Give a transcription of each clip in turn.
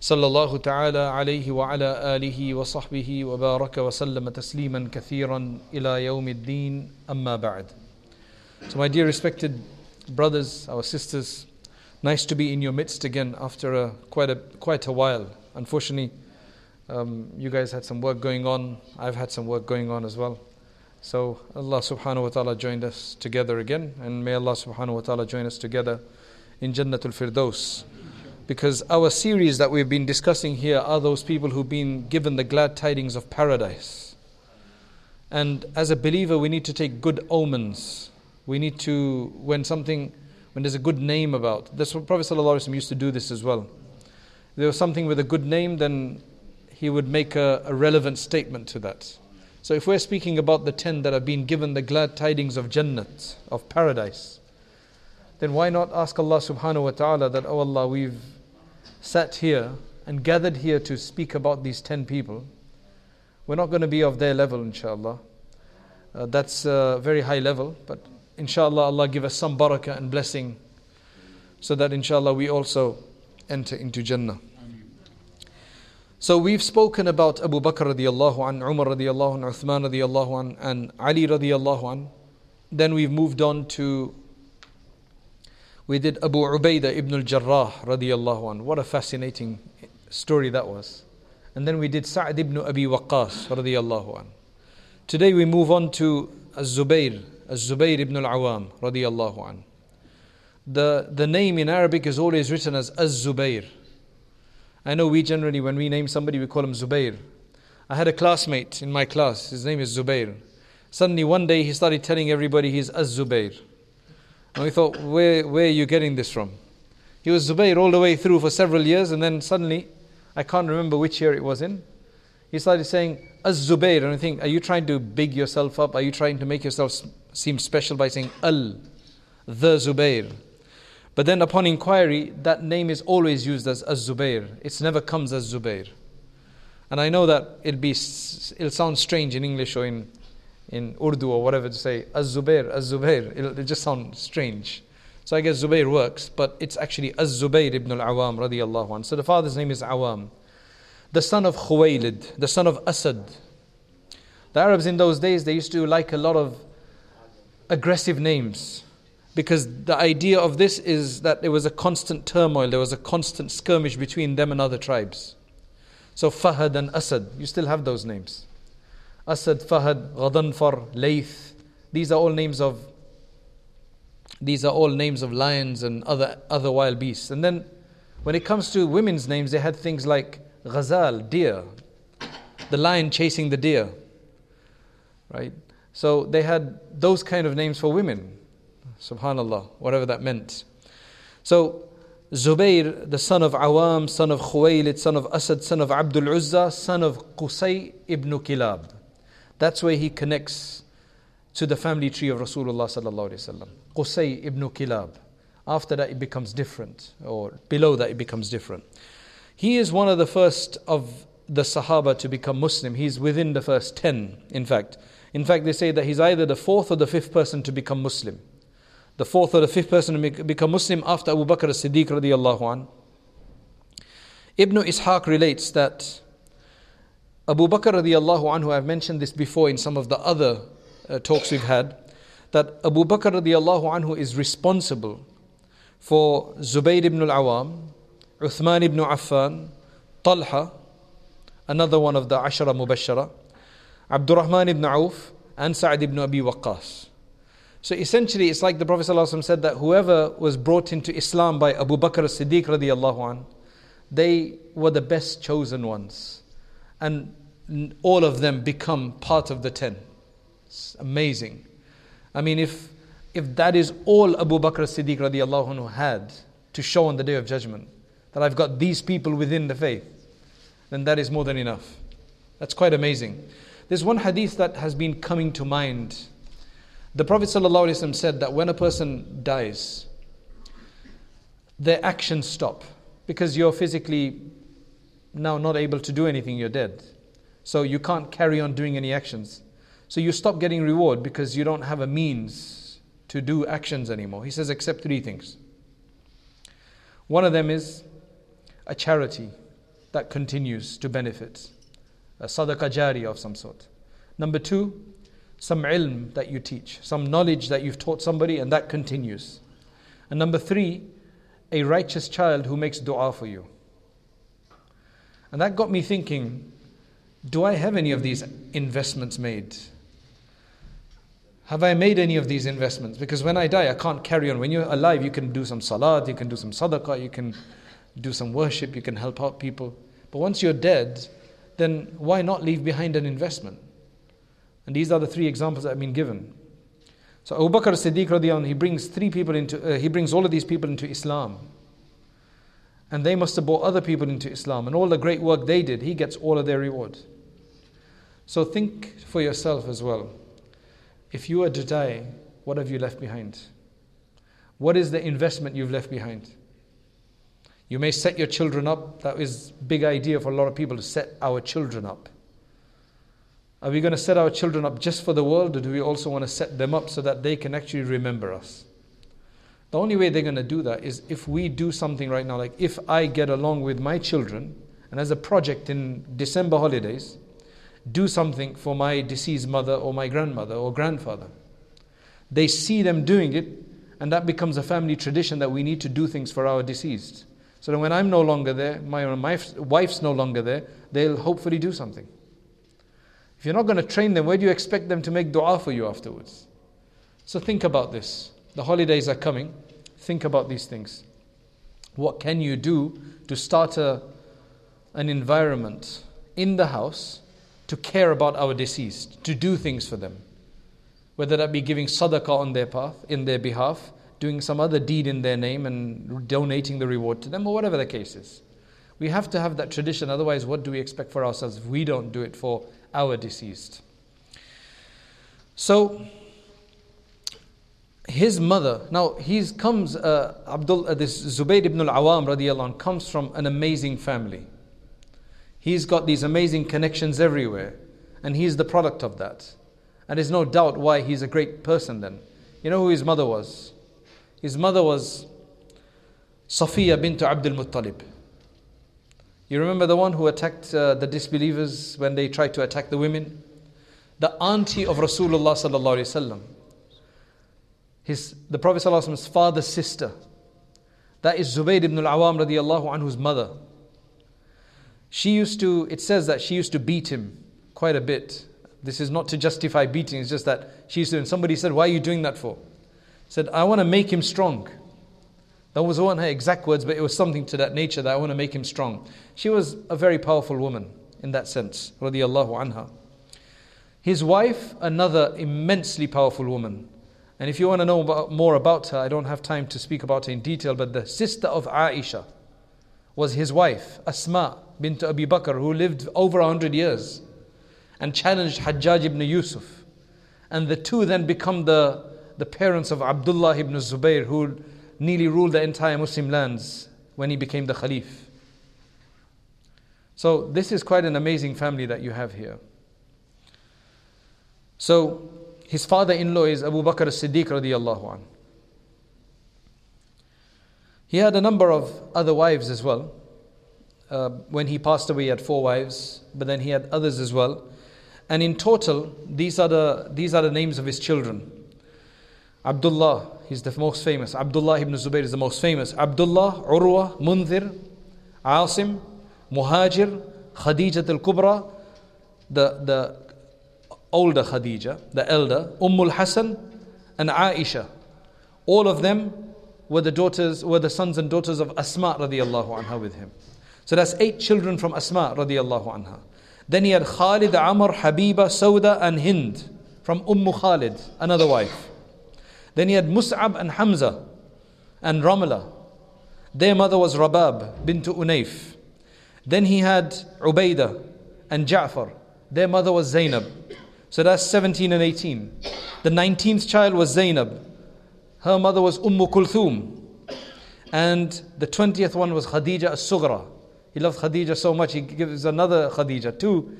صلى الله تعالى عليه وعلى آله وصحبه وبارك وسلم تسليما كثيرا إلى يوم الدين أما بعد So my dear respected brothers, our sisters, nice to be in your midst again after a, quite, a, quite a while. Unfortunately, um, you guys had some work going on, I've had some work going on as well. So Allah subhanahu wa ta'ala joined us together again and may Allah subhanahu wa ta'ala join us together in Jannatul Firdaus because our series that we've been discussing here are those people who've been given the glad tidings of paradise. And as a believer, we need to take good omens. We need to, when something, when there's a good name about, that's what Prophet ﷺ used to do this as well. There was something with a good name, then he would make a, a relevant statement to that. So if we're speaking about the ten that have been given the glad tidings of Jannat, of paradise, then why not ask Allah subhanahu wa ta'ala that, oh Allah, we've sat here and gathered here to speak about these 10 people, we're not going to be of their level, inshallah. Uh, that's a very high level, but inshallah, Allah give us some barakah and blessing so that inshallah we also enter into Jannah. So we've spoken about Abu Bakr radiallahu an, Umar radiallahu an, Uthman radiallahu an, and Ali radiallahu an. Then we've moved on to we did Abu Ubaidah ibn al-Jarrah radiallahu an. What a fascinating story that was. And then we did Sa'd ibn Abi Waqqas radiallahu an. Today we move on to Az-Zubayr, Az-Zubayr ibn al-Awam radiallahu an. The, the name in Arabic is always written as Az-Zubayr. I know we generally, when we name somebody, we call him Zubayr. I had a classmate in my class, his name is Zubayr. Suddenly one day he started telling everybody he's Az-Zubayr. And we thought, where, where are you getting this from? He was Zubayr all the way through for several years, and then suddenly, I can't remember which year it was in, he started saying, Az Zubayr. And I think, are you trying to big yourself up? Are you trying to make yourself seem special by saying Al, the Zubayr? But then upon inquiry, that name is always used as Az Zubayr. It never comes as Zubayr. And I know that it'll, be, it'll sound strange in English or in in Urdu or whatever to say Az Zubair, Az Zubair. It'll, just sound strange. So I guess Zubair works, but it's actually Az Zubair ibn al Awam radiallahu. So the father's name is Awam, the son of Khuwaylid, the son of Asad. The Arabs in those days they used to like a lot of aggressive names because the idea of this is that there was a constant turmoil, there was a constant skirmish between them and other tribes. So Fahad and Asad, you still have those names. Asad, Fahad, Ghadanfar, Layth. These are all names of these are all names of lions and other other wild beasts. And then when it comes to women's names, they had things like Ghazal, deer, the lion chasing the deer. Right? So they had those kind of names for women. Subhanallah, whatever that meant. So Zubayr, the son of Awam, son of Khuwaylid, son of Asad, son of Abdul Uzza, son of Qusay ibn Kilab. That's where he connects to the family tree of Rasulullah sallallahu alaihi wasallam. Qusay ibn Kilab. After that, it becomes different, or below that, it becomes different. He is one of the first of the Sahaba to become Muslim. He's within the first ten, in fact. In fact, they say that he's either the fourth or the fifth person to become Muslim. The fourth or the fifth person to become Muslim after Abu Bakr as-Siddiq radiallahu an. Ibn Ishaq relates that Abu Bakr radiallahu anhu, I've mentioned this before in some of the other uh, talks we've had, that Abu Bakr radiallahu anhu is responsible for Zubayr ibn al-Awam, Uthman ibn Affan, Talha, another one of the Ashara Mubashara, Abdurrahman ibn Auf, and Sa'd ibn Abi Waqqas. So essentially, it's like the Prophet said that whoever was brought into Islam by Abu Bakr as-Siddiq radiallahu anh, they were the best chosen ones. And all of them become part of the ten. It's amazing. I mean, if if that is all Abu Bakr Siddiq radiallahu anhu had to show on the day of judgment, that I've got these people within the faith, then that is more than enough. That's quite amazing. There's one hadith that has been coming to mind. The Prophet ﷺ said that when a person dies, their actions stop because you're physically now not able to do anything, you're dead. So you can't carry on doing any actions. So you stop getting reward because you don't have a means to do actions anymore. He says, accept three things. One of them is a charity that continues to benefit, a sadaqah jari of some sort. Number two, some ilm that you teach, some knowledge that you've taught somebody and that continues. And number three, a righteous child who makes dua for you. And that got me thinking do I have any of these investments made? Have I made any of these investments? Because when I die, I can't carry on. When you're alive, you can do some salat, you can do some sadaqah, you can do some worship, you can help out people. But once you're dead, then why not leave behind an investment? And these are the three examples that have been given. So Abu Bakr Siddiq he brings three people into, uh, he brings all of these people into Islam. And they must have brought other people into Islam. And all the great work they did, he gets all of their reward. So think for yourself as well. If you were to die, what have you left behind? What is the investment you've left behind? You may set your children up. That is a big idea for a lot of people to set our children up. Are we going to set our children up just for the world, or do we also want to set them up so that they can actually remember us? The only way they're going to do that is if we do something right now, like if I get along with my children, and as a project in December holidays, do something for my deceased mother or my grandmother or grandfather. They see them doing it, and that becomes a family tradition that we need to do things for our deceased. So that when I'm no longer there, my, my wife's no longer there, they'll hopefully do something. If you're not going to train them, where do you expect them to make dua for you afterwards? So think about this. The holidays are coming. Think about these things. What can you do to start a, an environment in the house to care about our deceased, to do things for them. Whether that be giving sadaqah on their path, in their behalf, doing some other deed in their name and donating the reward to them, or whatever the case is. We have to have that tradition, otherwise, what do we expect for ourselves if we don't do it for our deceased? So, his mother, now he comes, uh, Abdul, uh, this Zubayr ibn al-Awam radiallahu anh, comes from an amazing family. He's got these amazing connections everywhere, and he's the product of that. And there's no doubt why he's a great person then. You know who his mother was? His mother was Safiya bint Abdul Muttalib. You remember the one who attacked uh, the disbelievers when they tried to attack the women? The auntie of Rasulullah sallallahu alaihi wasallam. His, the Prophet sallallahu father's sister. That is Zubayr ibn al-Awam radiallahu anhu's mother. She used to, it says that she used to beat him quite a bit. This is not to justify beating, it's just that she used to, and somebody said, Why are you doing that for? said, I want to make him strong. That was one of her exact words, but it was something to that nature that I want to make him strong. She was a very powerful woman in that sense, radiallahu anha. His wife, another immensely powerful woman. And if you want to know about, more about her, I don't have time to speak about her in detail, but the sister of Aisha was his wife, Asma bint Abi Bakr, who lived over 100 years and challenged Hajjaj ibn Yusuf. And the two then become the, the parents of Abdullah ibn Zubayr, who nearly ruled the entire Muslim lands when he became the Khalif. So, this is quite an amazing family that you have here. So, his father in law is Abu Bakr Siddiq anh. He had a number of other wives as well. Uh, when he passed away, he had four wives, but then he had others as well. And in total, these are the, these are the names of his children. Abdullah, he's the most famous. Abdullah ibn Zubayr is the most famous. Abdullah, Urwa, Munzir, Asim, Muhajir, Khadija al Kubra, the, the older Khadija, the elder, Ummul Hassan, and Aisha. All of them were the daughters, were the sons and daughters of Asma radiallahu anha with him. So that's eight children from Asma radiallahu anha. Then he had Khalid, Amr, Habiba, Sauda, and Hind from Umm Khalid, another wife. Then he had Mus'ab and Hamza and Ramla. Their mother was Rabab bint Unayf. Then he had Ubaidah and Ja'far. Their mother was Zainab. So that's 17 and 18. The 19th child was Zainab. Her mother was Umm Kulthum. And the 20th one was Khadija as-Sughra. He loved Khadija so much, he gives another Khadija, too.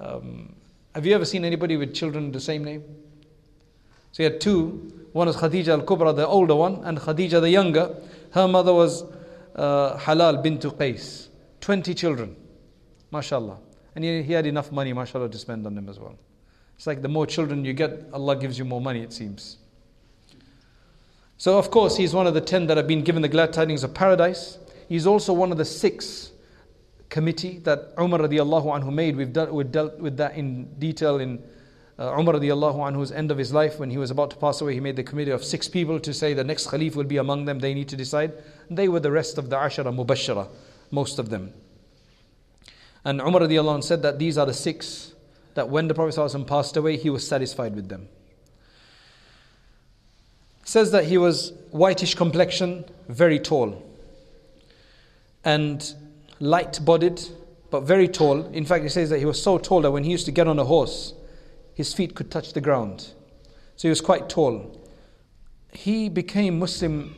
Um, have you ever seen anybody with children the same name? So he had two. One was Khadija al-Kubra, the older one, and Khadija the younger. Her mother was uh, Halal bint Qais. 20 children. mashallah. And he, he had enough money, mashallah, to spend on them as well. It's like the more children you get, Allah gives you more money, it seems. So, of course, he's one of the ten that have been given the glad tidings of paradise. He's also one of the six committee that Umar radiallahu anhu made. We've dealt, we've dealt with that in detail in uh, Umar radiallahu anhu's end of his life when he was about to pass away. He made the committee of six people to say the next Khalif will be among them. They need to decide. And they were the rest of the Ashara Mubashara, most of them. And Umar radiallahu anhu said that these are the six that when the Prophet passed away, he was satisfied with them. Says that he was whitish complexion, very tall, and light bodied, but very tall. In fact, he says that he was so tall that when he used to get on a horse, his feet could touch the ground. So he was quite tall. He became Muslim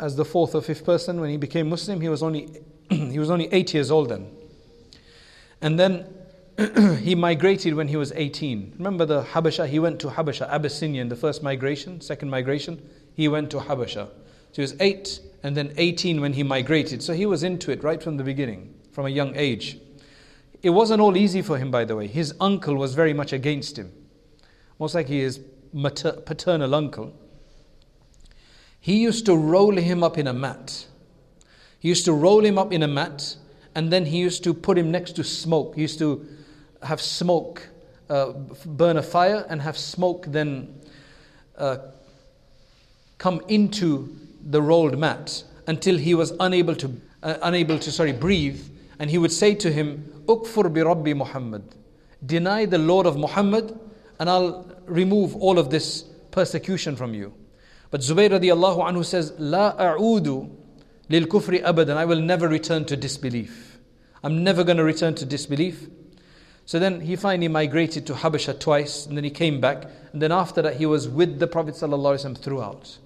as the fourth or fifth person. When he became Muslim, he was only he was only eight years old then. And then he migrated when he was 18. Remember the Habasha? He went to Habasha, Abyssinian, the first migration, second migration. He went to Habasha. So he was 8 and then 18 when he migrated. So he was into it right from the beginning, from a young age. It wasn't all easy for him, by the way. His uncle was very much against him. Most likely his mater- paternal uncle. He used to roll him up in a mat. He used to roll him up in a mat and then he used to put him next to smoke. He used to have smoke, uh, burn a fire, and have smoke then uh, come into the rolled mat until he was unable to, uh, unable to sorry, breathe. And he would say to him, Ukfur bi Rabbi Muhammad. Deny the Lord of Muhammad, and I'll remove all of this persecution from you. But Zubayr radiallahu anhu says, La a'udu lil kufri abadan. I will never return to disbelief. I'm never going to return to disbelief. So then he finally migrated to Habasha twice, and then he came back. And then after that, he was with the Prophet ﷺ throughout.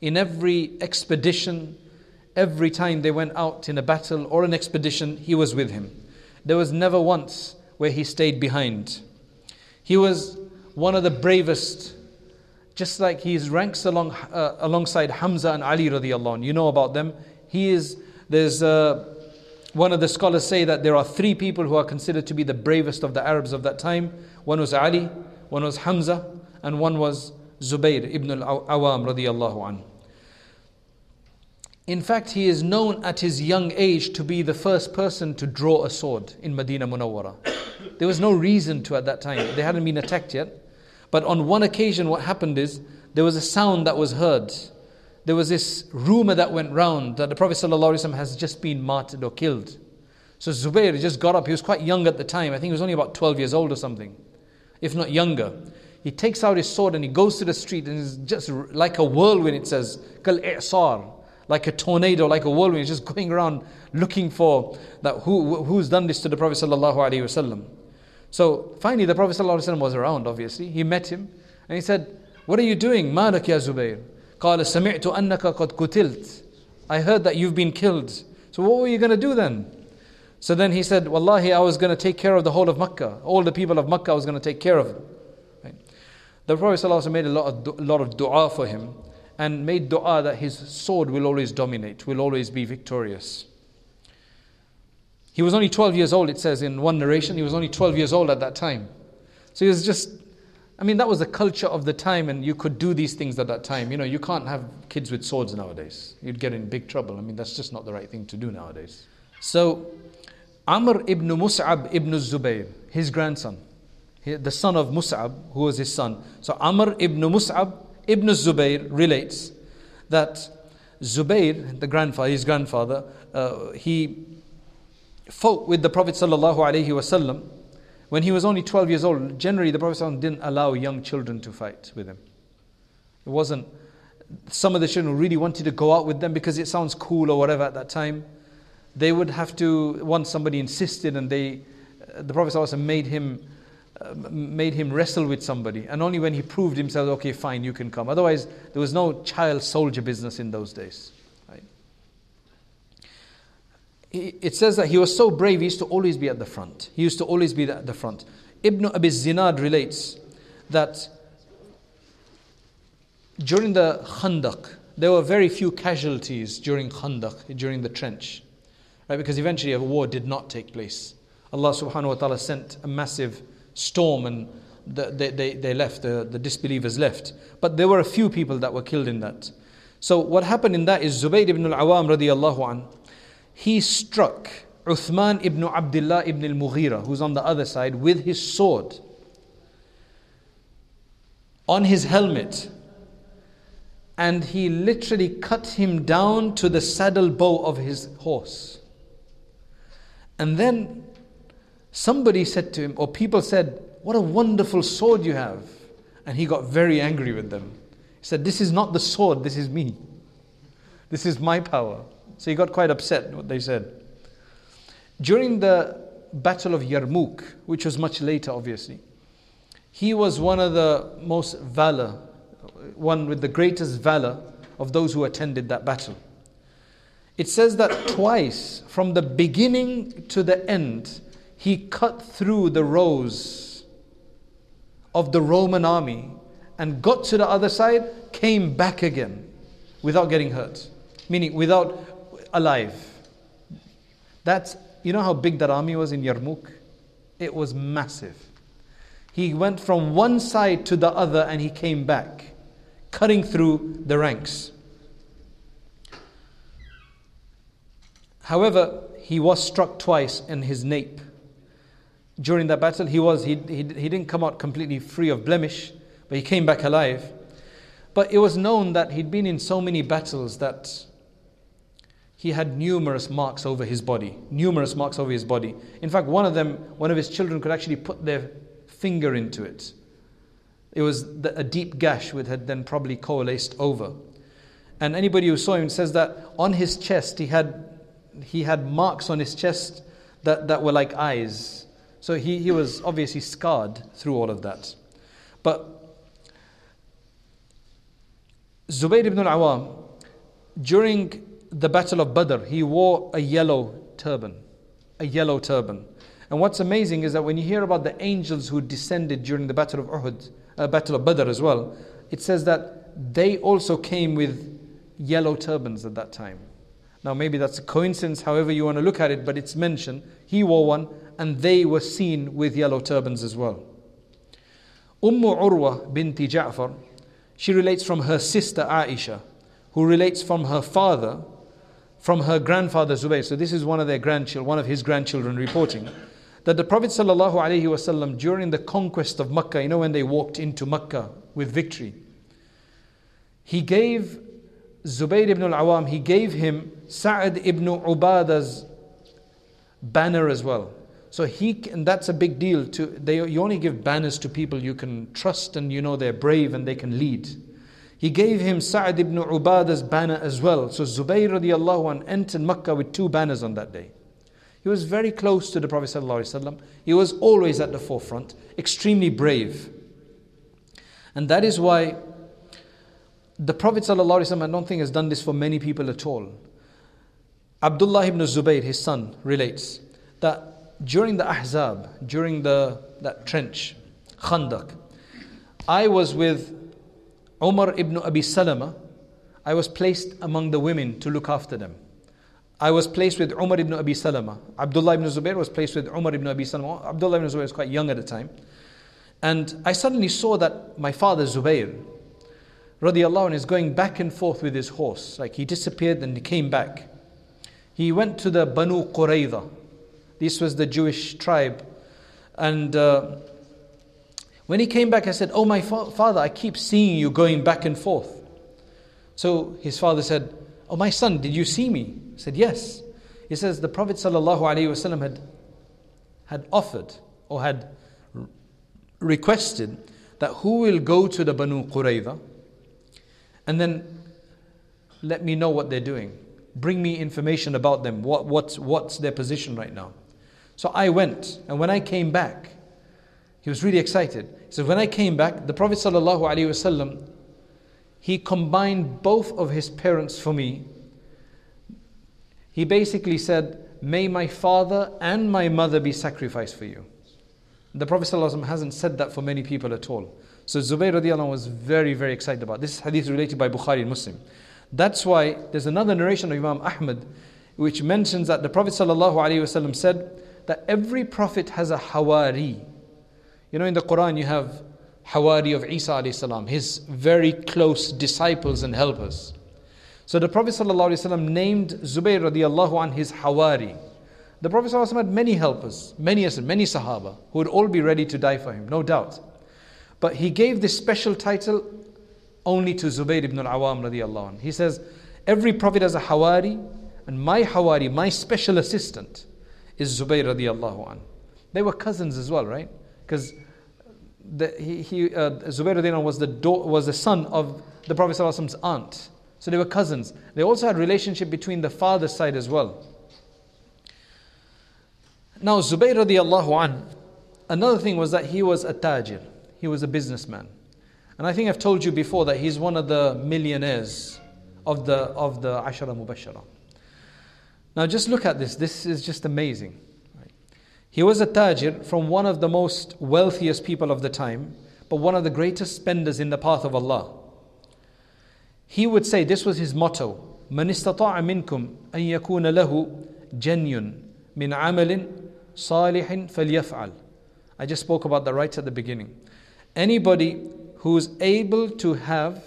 In every expedition, every time they went out in a battle or an expedition, he was with him. There was never once where he stayed behind. He was one of the bravest, just like he ranks along, uh, alongside Hamza and Ali. You know about them. He is, there's uh, one of the scholars say that there are three people who are considered to be the bravest of the Arabs of that time. One was Ali, one was Hamza, and one was Zubayr ibn al-Awam radiallahu anhu. In fact, he is known at his young age to be the first person to draw a sword in Medina Munawwara. There was no reason to at that time. They hadn't been attacked yet. But on one occasion, what happened is there was a sound that was heard there was this rumor that went round that the Prophet ﷺ has just been martyred or killed. So Zubair just got up. He was quite young at the time. I think he was only about 12 years old or something, if not younger. He takes out his sword and he goes to the street and it's just like a whirlwind, it says, kal i'sar, like a tornado, like a whirlwind. He's just going around looking for that who, who's done this to the Prophet ﷺ. So finally the Prophet ﷺ was around, obviously. He met him and he said, What are you doing? Malak ya Zubair. قال سمعت أنك قد قتلت I heard that you've been killed. So what were you going to do then? So then he said, Wallahi, I was going to take care of the whole of Makkah. All the people of Makkah I was going to take care of. Right? The Prophet ﷺ made a lot, of, a lot of dua for him and made dua that his sword will always dominate, will always be victorious. He was only 12 years old, it says in one narration. He was only 12 years old at that time. So he was just I mean, that was the culture of the time, and you could do these things at that time. You know, you can't have kids with swords nowadays. You'd get in big trouble. I mean, that's just not the right thing to do nowadays. So, Amr ibn Mus'ab ibn Zubayr, his grandson, the son of Mus'ab, who was his son. So, Amr ibn Mus'ab ibn Zubayr relates that Zubayr, the grandfather, his grandfather, uh, he fought with the Prophet sallallahu alaihi wasallam when he was only 12 years old, generally the Prophet didn't allow young children to fight with him. It wasn't, some of the children really wanted to go out with them because it sounds cool or whatever at that time, they would have to, once somebody insisted and they, the Prophet made him, uh, made him wrestle with somebody. And only when he proved himself, okay, fine, you can come. Otherwise, there was no child soldier business in those days. Right? It says that he was so brave, he used to always be at the front. He used to always be at the front. Ibn Abi Zinad relates that during the Khandaq, there were very few casualties during Khandaq, during the trench. Right? Because eventually a war did not take place. Allah subhanahu wa ta'ala sent a massive storm and the, they, they, they left, the, the disbelievers left. But there were a few people that were killed in that. So what happened in that is Zubayr ibn al-Awam radiallahu an, he struck Uthman ibn Abdullah ibn al-Mughira, who's on the other side, with his sword on his helmet and he literally cut him down to the saddle bow of his horse. And then somebody said to him, or people said, What a wonderful sword you have. And he got very angry with them. He said, This is not the sword, this is me. This is my power. So he got quite upset, what they said. During the Battle of Yarmouk, which was much later, obviously, he was one of the most valor one with the greatest valor of those who attended that battle. It says that twice, from the beginning to the end, he cut through the rows of the Roman army and got to the other side, came back again without getting hurt, meaning without alive. That's, you know how big that army was in Yarmouk? It was massive. He went from one side to the other and he came back cutting through the ranks. However, he was struck twice in his nape. During that battle, he, was, he, he, he didn't come out completely free of blemish, but he came back alive. But it was known that he'd been in so many battles that he had numerous marks over his body. Numerous marks over his body. In fact, one of them, one of his children could actually put their finger into it it was a deep gash which had then probably coalesced over. And anybody who saw him says that on his chest he had, he had marks on his chest that, that were like eyes. So he, he was obviously scarred through all of that. But Zubayr ibn al-Awam, during the Battle of Badr, he wore a yellow turban. A yellow turban. And what's amazing is that when you hear about the angels who descended during the Battle of Uhud, uh, Battle of Badr as well, it says that they also came with yellow turbans at that time. Now, maybe that's a coincidence, however you want to look at it, but it's mentioned. He wore one, and they were seen with yellow turbans as well. Ummu Urwa binti Ja'far, she relates from her sister Aisha, who relates from her father, from her grandfather Zubayr. So, this is one of their grandchildren, one of his grandchildren reporting that the Prophet ﷺ during the conquest of Makkah, you know, when they walked into Makkah with victory, he gave Zubayr ibn al-Awam, he gave him Sa'ad ibn Ubada's banner as well. So he, and that's a big deal. To they, you only give banners to people you can trust and you know they're brave and they can lead. He gave him Sa'ad ibn Ubada's banner as well. So Zubayr radiallahu anh entered Makkah with two banners on that day. He was very close to the Prophet. He was always at the forefront, extremely brave. And that is why the Prophet, I don't think, has done this for many people at all. Abdullah ibn Zubayr, his son, relates that during the Ahzab, during the, that trench, Khandaq, I was with Umar ibn Abi Salama. I was placed among the women to look after them. I was placed with Umar ibn Abi Salama. Abdullah ibn Zubair was placed with Umar ibn Abi Salama. Abdullah ibn Zubair was quite young at the time. And I suddenly saw that my father Zubair, radiallahu anh, is going back and forth with his horse. Like he disappeared and he came back. He went to the Banu Qurayza. This was the Jewish tribe. And uh, when he came back, I said, Oh, my fa- father, I keep seeing you going back and forth. So his father said, Oh, my son, did you see me? He said, Yes. He says, The Prophet ﷺ had, had offered or had requested that who will go to the Banu Qurayza and then let me know what they're doing. Bring me information about them. What, what's, what's their position right now? So I went, and when I came back, he was really excited. He said, When I came back, the Prophet ﷺ, he combined both of his parents for me. He basically said, May my father and my mother be sacrificed for you. The Prophet ﷺ hasn't said that for many people at all. So Zubayr radiallahu was very, very excited about this. hadith related by Bukhari and Muslim. That's why there's another narration of Imam Ahmad which mentions that the Prophet ﷺ said that every prophet has a hawari. you know, in the Quran, you have hawari of Isa alayhi his very close disciples and helpers. So the Prophet ﷺ named Zubayr radiallahu an his hawari. The Prophet ﷺ had many helpers, many many Sahaba, who would all be ready to die for him, no doubt. But he gave this special title only to Zubayr ibn al-Awam radiallahu anh. He says, every prophet has a hawari, and my hawari, my special assistant, is Zubayr radiallahu anh. They were cousins as well, right? Because he, he, uh, radiallahu was the, was the son of the Prophet's aunt. So they were cousins. They also had relationship between the father's side as well. Now Zubayr radiallahu anh, another thing was that he was a tajir. He was a businessman. And I think I've told you before that he's one of the millionaires of the, of the Ashara Mubashara. Now just look at this. This is just amazing. He was a tajir from one of the most wealthiest people of the time, but one of the greatest spenders in the path of Allah. He would say, this was his motto, من استطاع منكم أن يكون له جني من عمل صالح فليفعل. I just spoke about that right at the beginning. Anybody who is able to have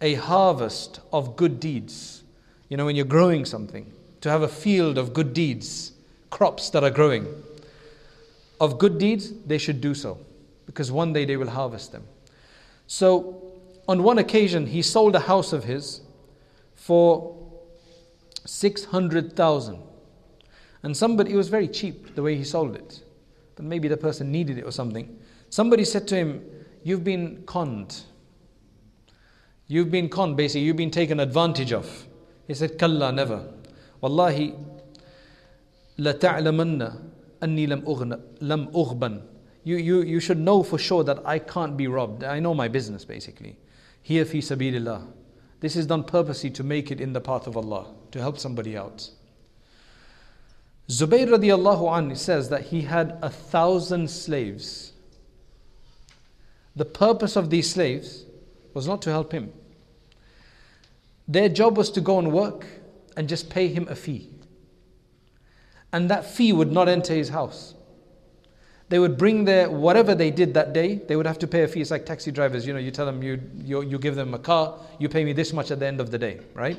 a harvest of good deeds, you know, when you're growing something, to have a field of good deeds, crops that are growing, of good deeds, they should do so because one day they will harvest them. So, on one occasion, he sold a house of his for 600,000. And somebody, it was very cheap the way he sold it, but maybe the person needed it or something. Somebody said to him, You've been conned. You've been conned, basically, you've been taken advantage of. He said, Kalla, never. Wallahi, لَتَعْلَمَنَّ أَنِّي لَمْ لَمْ أُغْبَنْ you, you, you should know for sure that I can't be robbed. I know my business basically. Here fi sabilillah. This is done purposely to make it in the path of Allah, to help somebody out. Zubayr radiallahu anhu says that he had a thousand slaves. The purpose of these slaves was not to help him. Their job was to go and work and just pay him a fee. And that fee would not enter his house. They would bring their, whatever they did that day, they would have to pay a fee. It's like taxi drivers, you know, you tell them, you, you, you give them a car, you pay me this much at the end of the day, right?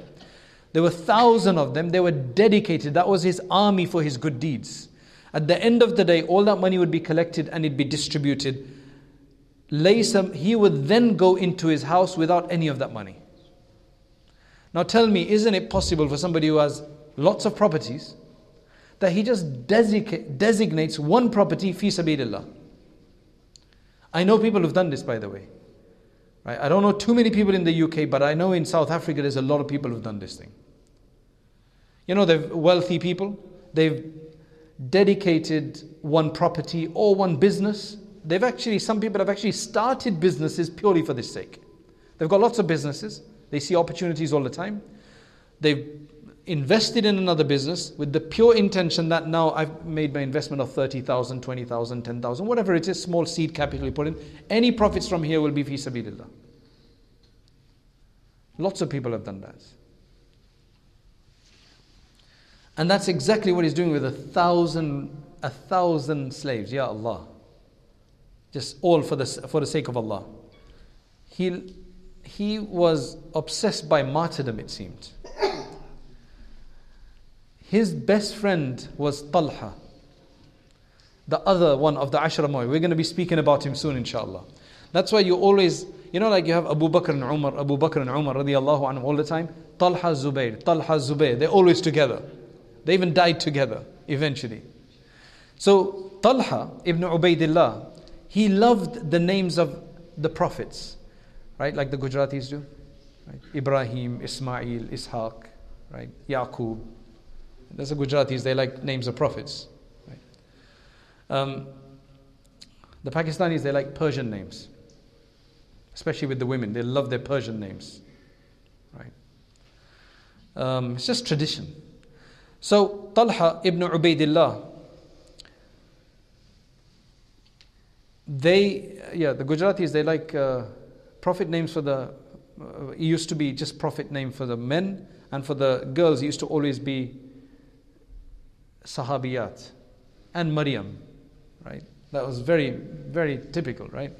There were thousands of them. They were dedicated. That was his army for his good deeds. At the end of the day, all that money would be collected and it'd be distributed. Laysam, he would then go into his house without any of that money. Now tell me, isn't it possible for somebody who has lots of properties that he just designates one property fi sabilillah? I know people who've done this by the way. Right? I don't know too many people in the UK, but I know in South Africa there's a lot of people who've done this thing. You know, they're wealthy people, they've dedicated one property or one business. They've actually, some people have actually started businesses purely for this sake. They've got lots of businesses, they see opportunities all the time. They've invested in another business with the pure intention that now I've made my investment of 30,000, 20,000, 10,000, whatever it is, small seed capital you put in. Any profits from here will be fi sabilillah. Lots of people have done that. And that's exactly what he's doing with a thousand, a thousand slaves. Ya Allah. Just all for the, for the sake of Allah. He, he was obsessed by martyrdom, it seemed. His best friend was Talha, the other one of the Ashra We're going to be speaking about him soon, inshallah. That's why you always, you know, like you have Abu Bakr and Umar, Abu Bakr and Umar radiallahu anhu all the time. Talha Zubayr, Talha Zubayr, they're always together. They even died together eventually. So Talha ibn Ubaidillah, he loved the names of the prophets, right? Like the Gujaratis do. Right? Ibrahim, Ismail, Ishaq, right? Yaqub. There's the Gujaratis, they like names of prophets. Right? Um, the Pakistanis, they like Persian names, especially with the women. They love their Persian names. Right? Um, it's just tradition. So, Talha ibn Ubaidillah, they, yeah, the Gujaratis, they like uh, prophet names for the, uh, it used to be just prophet name for the men, and for the girls, it used to always be Sahabiyat and Maryam, right? That was very, very typical, right?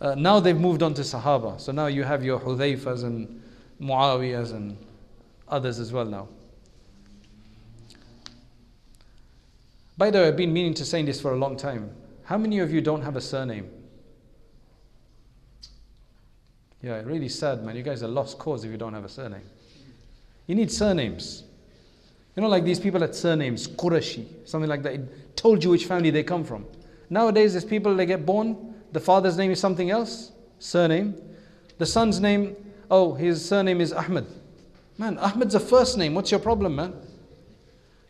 Uh, now they've moved on to Sahaba. So now you have your Hudayfas and Muawiyas and others as well now. By the way, I've been meaning to say this for a long time. How many of you don't have a surname? Yeah, really sad, man. You guys are lost cause if you don't have a surname. You need surnames. You know, like these people had surnames, Qurashi, something like that. It told you which family they come from. Nowadays, there's people they get born, the father's name is something else, surname. The son's name, oh, his surname is Ahmed. Man, Ahmed's a first name. What's your problem, man?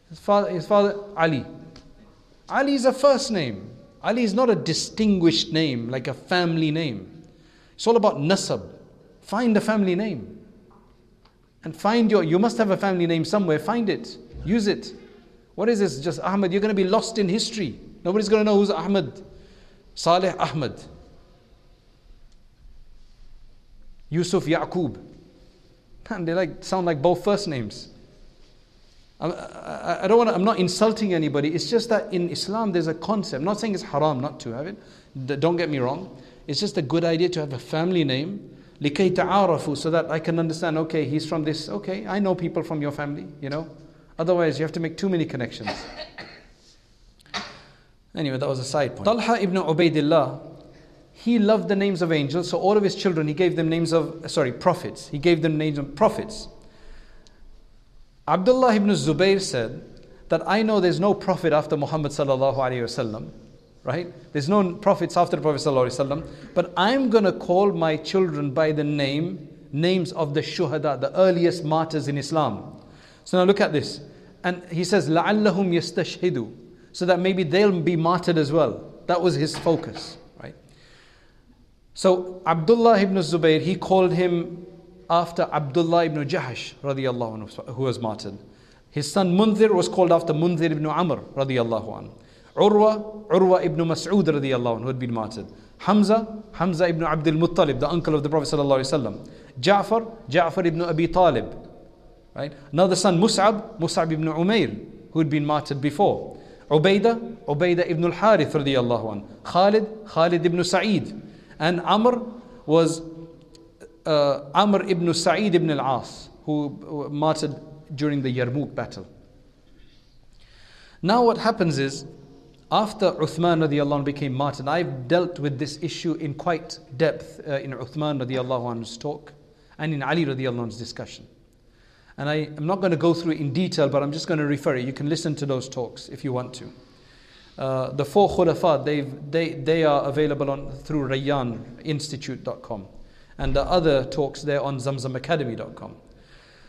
His father, his father Ali. Ali is a first name. Ali is not a distinguished name, like a family name. It's all about nasab. Find a family name. And find your, you must have a family name somewhere. Find it. Use it. What is this? Just Ahmed. You're going to be lost in history. Nobody's going to know who's Ahmed. Saleh Ahmed. Yusuf Yaqub. Man, they like sound like both first names. I, I don't want I'm not insulting anybody. It's just that in Islam there's a concept. I'm not saying it's haram not to have it. Don't get me wrong. It's just a good idea to have a family name. لِكَيْ تَعَارَفُوا So that I can understand, okay, he's from this. Okay, I know people from your family, you know. Otherwise, you have to make too many connections. Anyway, that was a side point. Talha ibn Ubaidillah, he loved the names of angels, so all of his children, he gave them names of, sorry, prophets. He gave them names of prophets. Abdullah ibn Zubayr said that I know there's no prophet after Muhammad sallallahu alayhi wasallam, right? There's no prophets after the Prophet sallallahu alayhi wasallam, but I'm going to call my children by the name, names of the shuhada, the earliest martyrs in Islam. So now look at this. And he says, لَعَلَّهُمْ يَسْتَشْهِدُوا So that maybe they'll be martyred as well. That was his focus, right? So Abdullah ibn Zubayr, he called him after Abdullah ibn Jahash radiallahu anhu, who was martyred. His son Munzir was called after Munzir ibn Amr radiallahu anhu. Urwa, Urwa ibn Mas'ud radiallahu anhu, who had been martyred. Hamza, Hamza ibn Abdul Muttalib, the uncle of the Prophet sallallahu alaihi wasallam. Ja'far, Ja'far ibn Abi Talib. Right? Another son, Mus'ab, Mus'ab ibn Umair, who had been martyred before. Ubaidah, Ubaidah ibn al-Harith radiallahu anhu. Khalid, Khalid ibn Sa'id. And Amr was uh, Amr ibn Sa'id ibn al-As, who martyred during the Yarmouk battle. Now what happens is, after Uthman radiallahu anh became martyred, I've dealt with this issue in quite depth uh, in Uthman radiallahu anhu's talk and in Ali radiallahu anhu's discussion. And I am not going to go through it in detail, but I'm just going to refer you. You can listen to those talks if you want to. Uh, the four khulafa, they, they are available on through RayyanInstitute.com and the other talks there on zamzamacademy.com.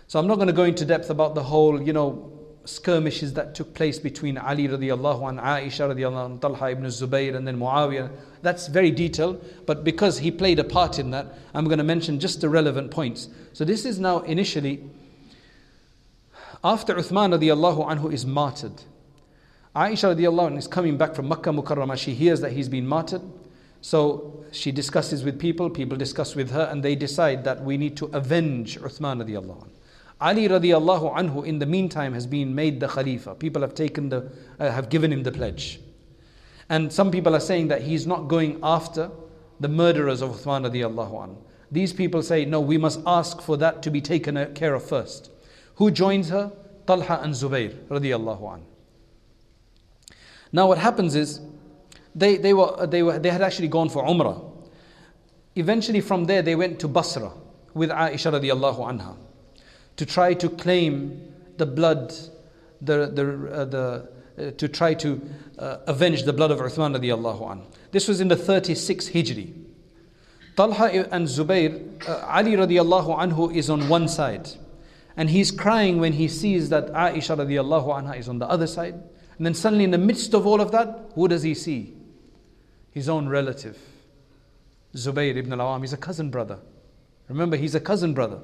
So I'm not going to go into depth about the whole, you know, skirmishes that took place between Ali radiallahu and Aisha radiallahu and Talha ibn Zubayr and then Muawiyah. That's very detailed, but because he played a part in that, I'm going to mention just the relevant points. So this is now initially after Uthman radiallahu anhu is martyred. Aisha radiallahu anhu is coming back from Makkah Mukarramah. She hears that he's been martyred. So she discusses with people, people discuss with her, and they decide that we need to avenge Uthman radiallahu anhu. Ali radiallahu anhu in the meantime has been made the Khalifa. People have taken the, uh, have given him the pledge. And some people are saying that he's not going after the murderers of Uthman radiallahu anhu. These people say, no, we must ask for that to be taken care of first. Who joins her? Talha and Zubayr radiallahu anhu. Now what happens is, they, they, were, they, were, they had actually gone for Umrah. Eventually, from there, they went to Basra with Aisha radiallahu anha to try to claim the blood, the, the, uh, the, uh, to try to uh, avenge the blood of Uthman radiallahu anhu. This was in the 36th Hijri. Talha and Zubair, uh, Ali radiallahu anhu is on one side. And he's crying when he sees that Aisha radiallahu anha is on the other side. And then suddenly, in the midst of all of that, who does he see? His own relative, Zubair ibn al-Awam. He's a cousin brother. Remember, he's a cousin brother.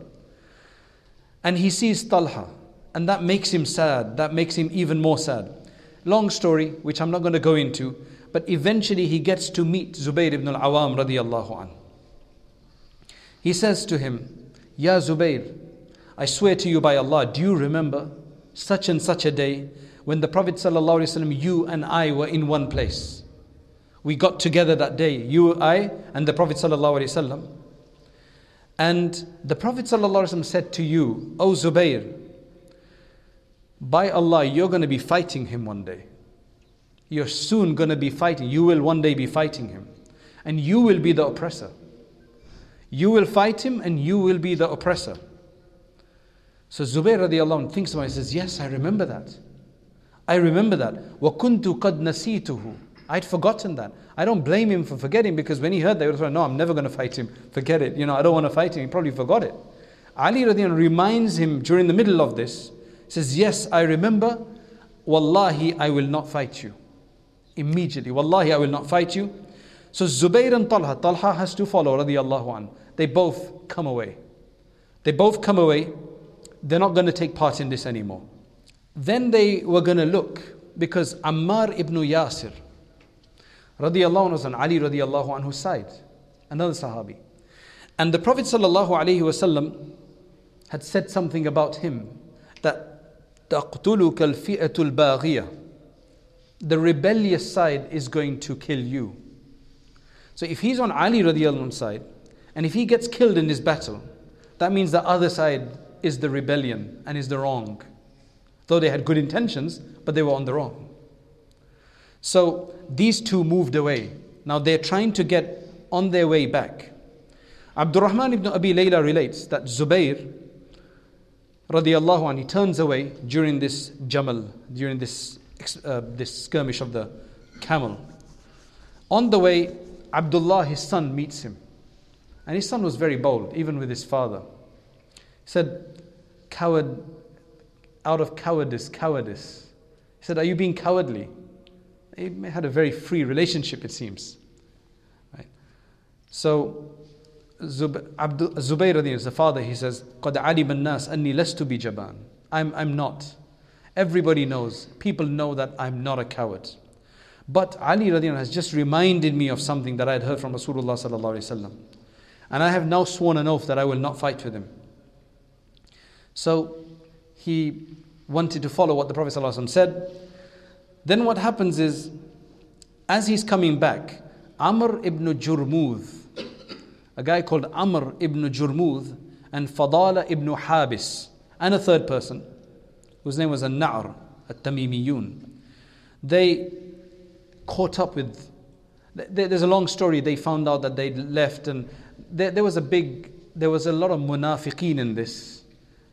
And he sees Talha. And that makes him sad. That makes him even more sad. Long story, which I'm not going to go into. But eventually he gets to meet Zubair ibn al-Awam radiallahu an. He says to him, Ya Zubair, I swear to you by Allah, do you remember such and such a day when the Prophet ﷺ, you and I were in one place? We got together that day, you, I, and the Prophet sallallahu ﷺ. And the Prophet ﷺ said to you, O Zubair, by Allah, you're going to be fighting him one day. You're soon going to be fighting. You will one day be fighting him. And you will be the oppressor. You will fight him and you will be the oppressor. So Zubair radiallahu anh thinks about it and says, Yes, I remember that. I remember that. وَكُنْتُ قَدْ نَسِيتُهُ I'd forgotten that. I don't blame him for forgetting because when he heard that, he would have No, I'm never going to fight him. Forget it. You know, I don't want to fight him. He probably forgot it. Ali radiallahu reminds him during the middle of this, says, Yes, I remember. Wallahi, I will not fight you. Immediately, Wallahi, I will not fight you. So Zubayr and Talha, Talha has to follow, radiallahu an. They both come away. They both come away. They're not going to take part in this anymore. Then they were going to look because Ammar ibn Yasir, radiallahu anhu, was on Ali radiallahu anhu's side, another Sahabi. And the Prophet sallallahu alaihi wasallam had said something about him that تَقْتُلُكَ الْفِئَةُ الْبَاغِيَةُ The rebellious side is going to kill you. So if he's on Ali radiallahu anhu's side, and if he gets killed in this battle, that means the other side is the rebellion and is the wrong. Though they had good intentions, but they were on the wrong. So these two moved away. Now they're trying to get on their way back. Abdurrahman ibn Abi Layla relates that Zubair radiallahu anh, he turns away during this jamal, during this, uh, this skirmish of the camel. On the way, Abdullah, his son, meets him. And his son was very bold, even with his father. He said, Coward, out of cowardice, cowardice. He said, Are you being cowardly? They had a very free relationship, it seems. Right? So, Zub, Abdul, Zubayr is the father, he says, قَدْ عَلِمَ النَّاسِ أَنِّي لَسْتُ بِجَبَانٍ I'm, I'm not. Everybody knows, people know that I'm not a coward. But Ali radiallahu has just reminded me of something that I had heard from Rasulullah sallallahu alaihi wasallam. And I have now sworn an oath that I will not fight with him. So he wanted to follow what the Prophet ﷺ said. then what happens is, as he's coming back, Amr ibn Jurmudh, a guy called Amr ibn Jurmudh, and Fadala ibn Habis, and a third person, whose name was An-Na'r, At-Tamimiyun. They caught up with, there's a long story, they found out that they'd left and there, there was a big, there was a lot of munafiqeen in this.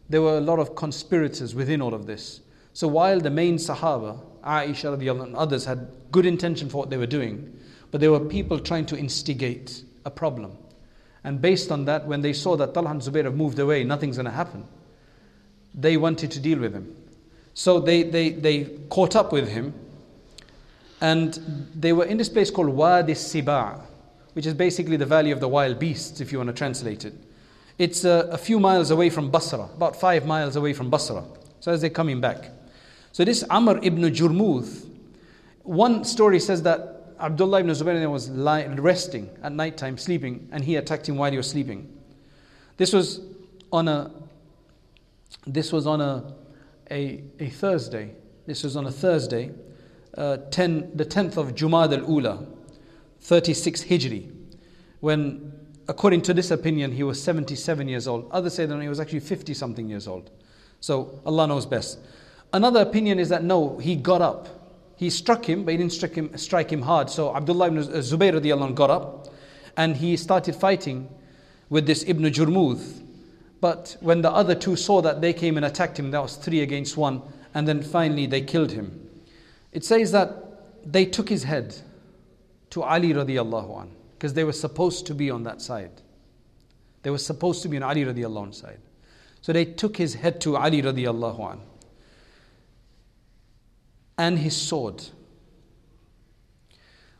There were a lot of conspirators within all of this. So while the main Sahaba, Aisha and others had good intention for what they were doing, but there were people trying to instigate a problem. And based on that, when they saw that Talha and Zubair have moved away, nothing's going to happen, they wanted to deal with him. So they, they, they caught up with him, and they were in this place called Wadi Siba' which is basically the valley of the wild beasts, if you want to translate it. It's a, a few miles away from Basra, about five miles away from Basra. So as they're coming back. So this Amr ibn Jurmuth, one story says that Abdullah ibn Zubayr was resting at night time, sleeping, and he attacked him while he was sleeping. This was on a this was on a, a, a Thursday. This was on a Thursday, uh, 10, the 10th of Jumad al-Ula, 36 Hijri, when, according to this opinion, he was 77 years old. Others say that he was actually 50 something years old. So Allah knows best. Another opinion is that no, he got up. He struck him, but he didn't strike him, strike him hard. So Abdullah ibn Zubayr got up and he started fighting with this Ibn Jurmuth. But when the other two saw that, they came and attacked him. That was three against one. And then finally they killed him. It says that they took his head to Ali radiallahu an. because they were supposed to be on that side. They were supposed to be on Ali radiallahu anhu side. So they took his head to Ali radiallahu anhu and his sword.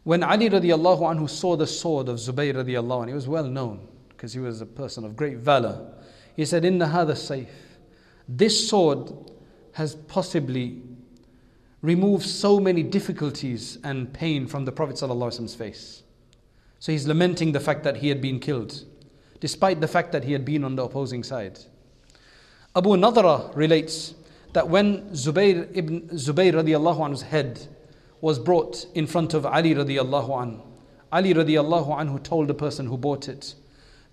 When Ali radiallahu anhu saw the sword of Zubayr radiallahu anhu, he was well known because he was a person of great valor. He said, Inna hadha safe. This sword has possibly removed so many difficulties and pain from the Prophet Prophet's face. So he's lamenting the fact that he had been killed, despite the fact that he had been on the opposing side. Abu Nadra relates that when Zubayr ibn Zubayr radiallahu anhu's head was brought in front of Ali radiallahu anhu, Ali radiallahu anhu told the person who bought it,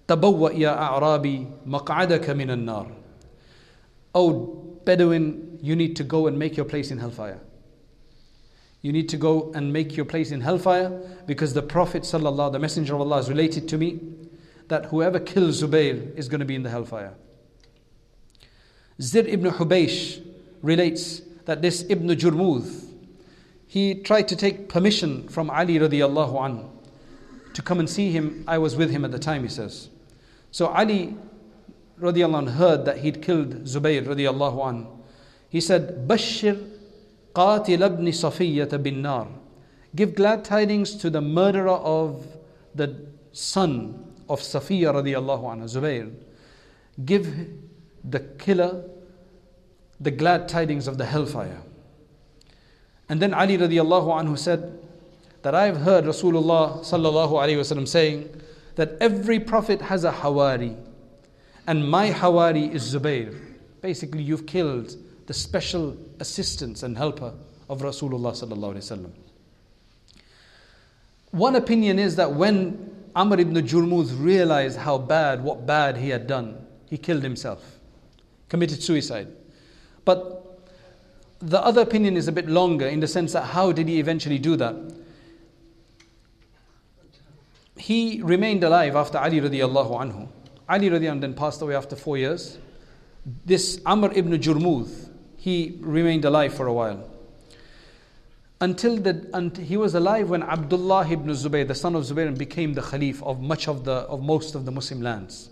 تبوأ يا أعرابي مقعدك من النار. Oh Bedouin, you need to go and make your place in hellfire. You need to go and make your place in hellfire because the Prophet sallallahu, the Messenger of Allah, has related to me that whoever kills Zubayr is going to be in the hellfire. Zir ibn Hubaysh relates that this Ibn Jurmuz, he tried to take permission from Ali radiallahu anhu to come and see him. I was with him at the time, he says. So Ali radiallahu anhu heard that he'd killed Zubayr radiallahu anhu. He said, Bashir qatil ibn Safiyyah bin nar. Give glad tidings to the murderer of the son of Safiya radiallahu anhu, Zubayr. Give the killer the glad tidings of the hellfire. And then Ali radiallahu anhu said that I've heard Rasulullah sallallahu alayhi wasallam saying that every prophet has a hawari and my hawari is Zubayr. Basically, you've killed the special assistance and helper of Rasulullah sallallahu alayhi wasallam. One opinion is that when Amr ibn Jurmuz realized how bad, what bad he had done, he killed himself, committed suicide. But the other opinion is a bit longer in the sense that how did he eventually do that? He remained alive after Ali radiallahu anhu. Ali radiallahu anhu then passed away after four years. This Amr ibn Jurmuz, he remained alive for a while. Until, the, until he was alive when Abdullah ibn Zubayr, the son of Zubayr, became the Khalif of much of the of most of the Muslim lands.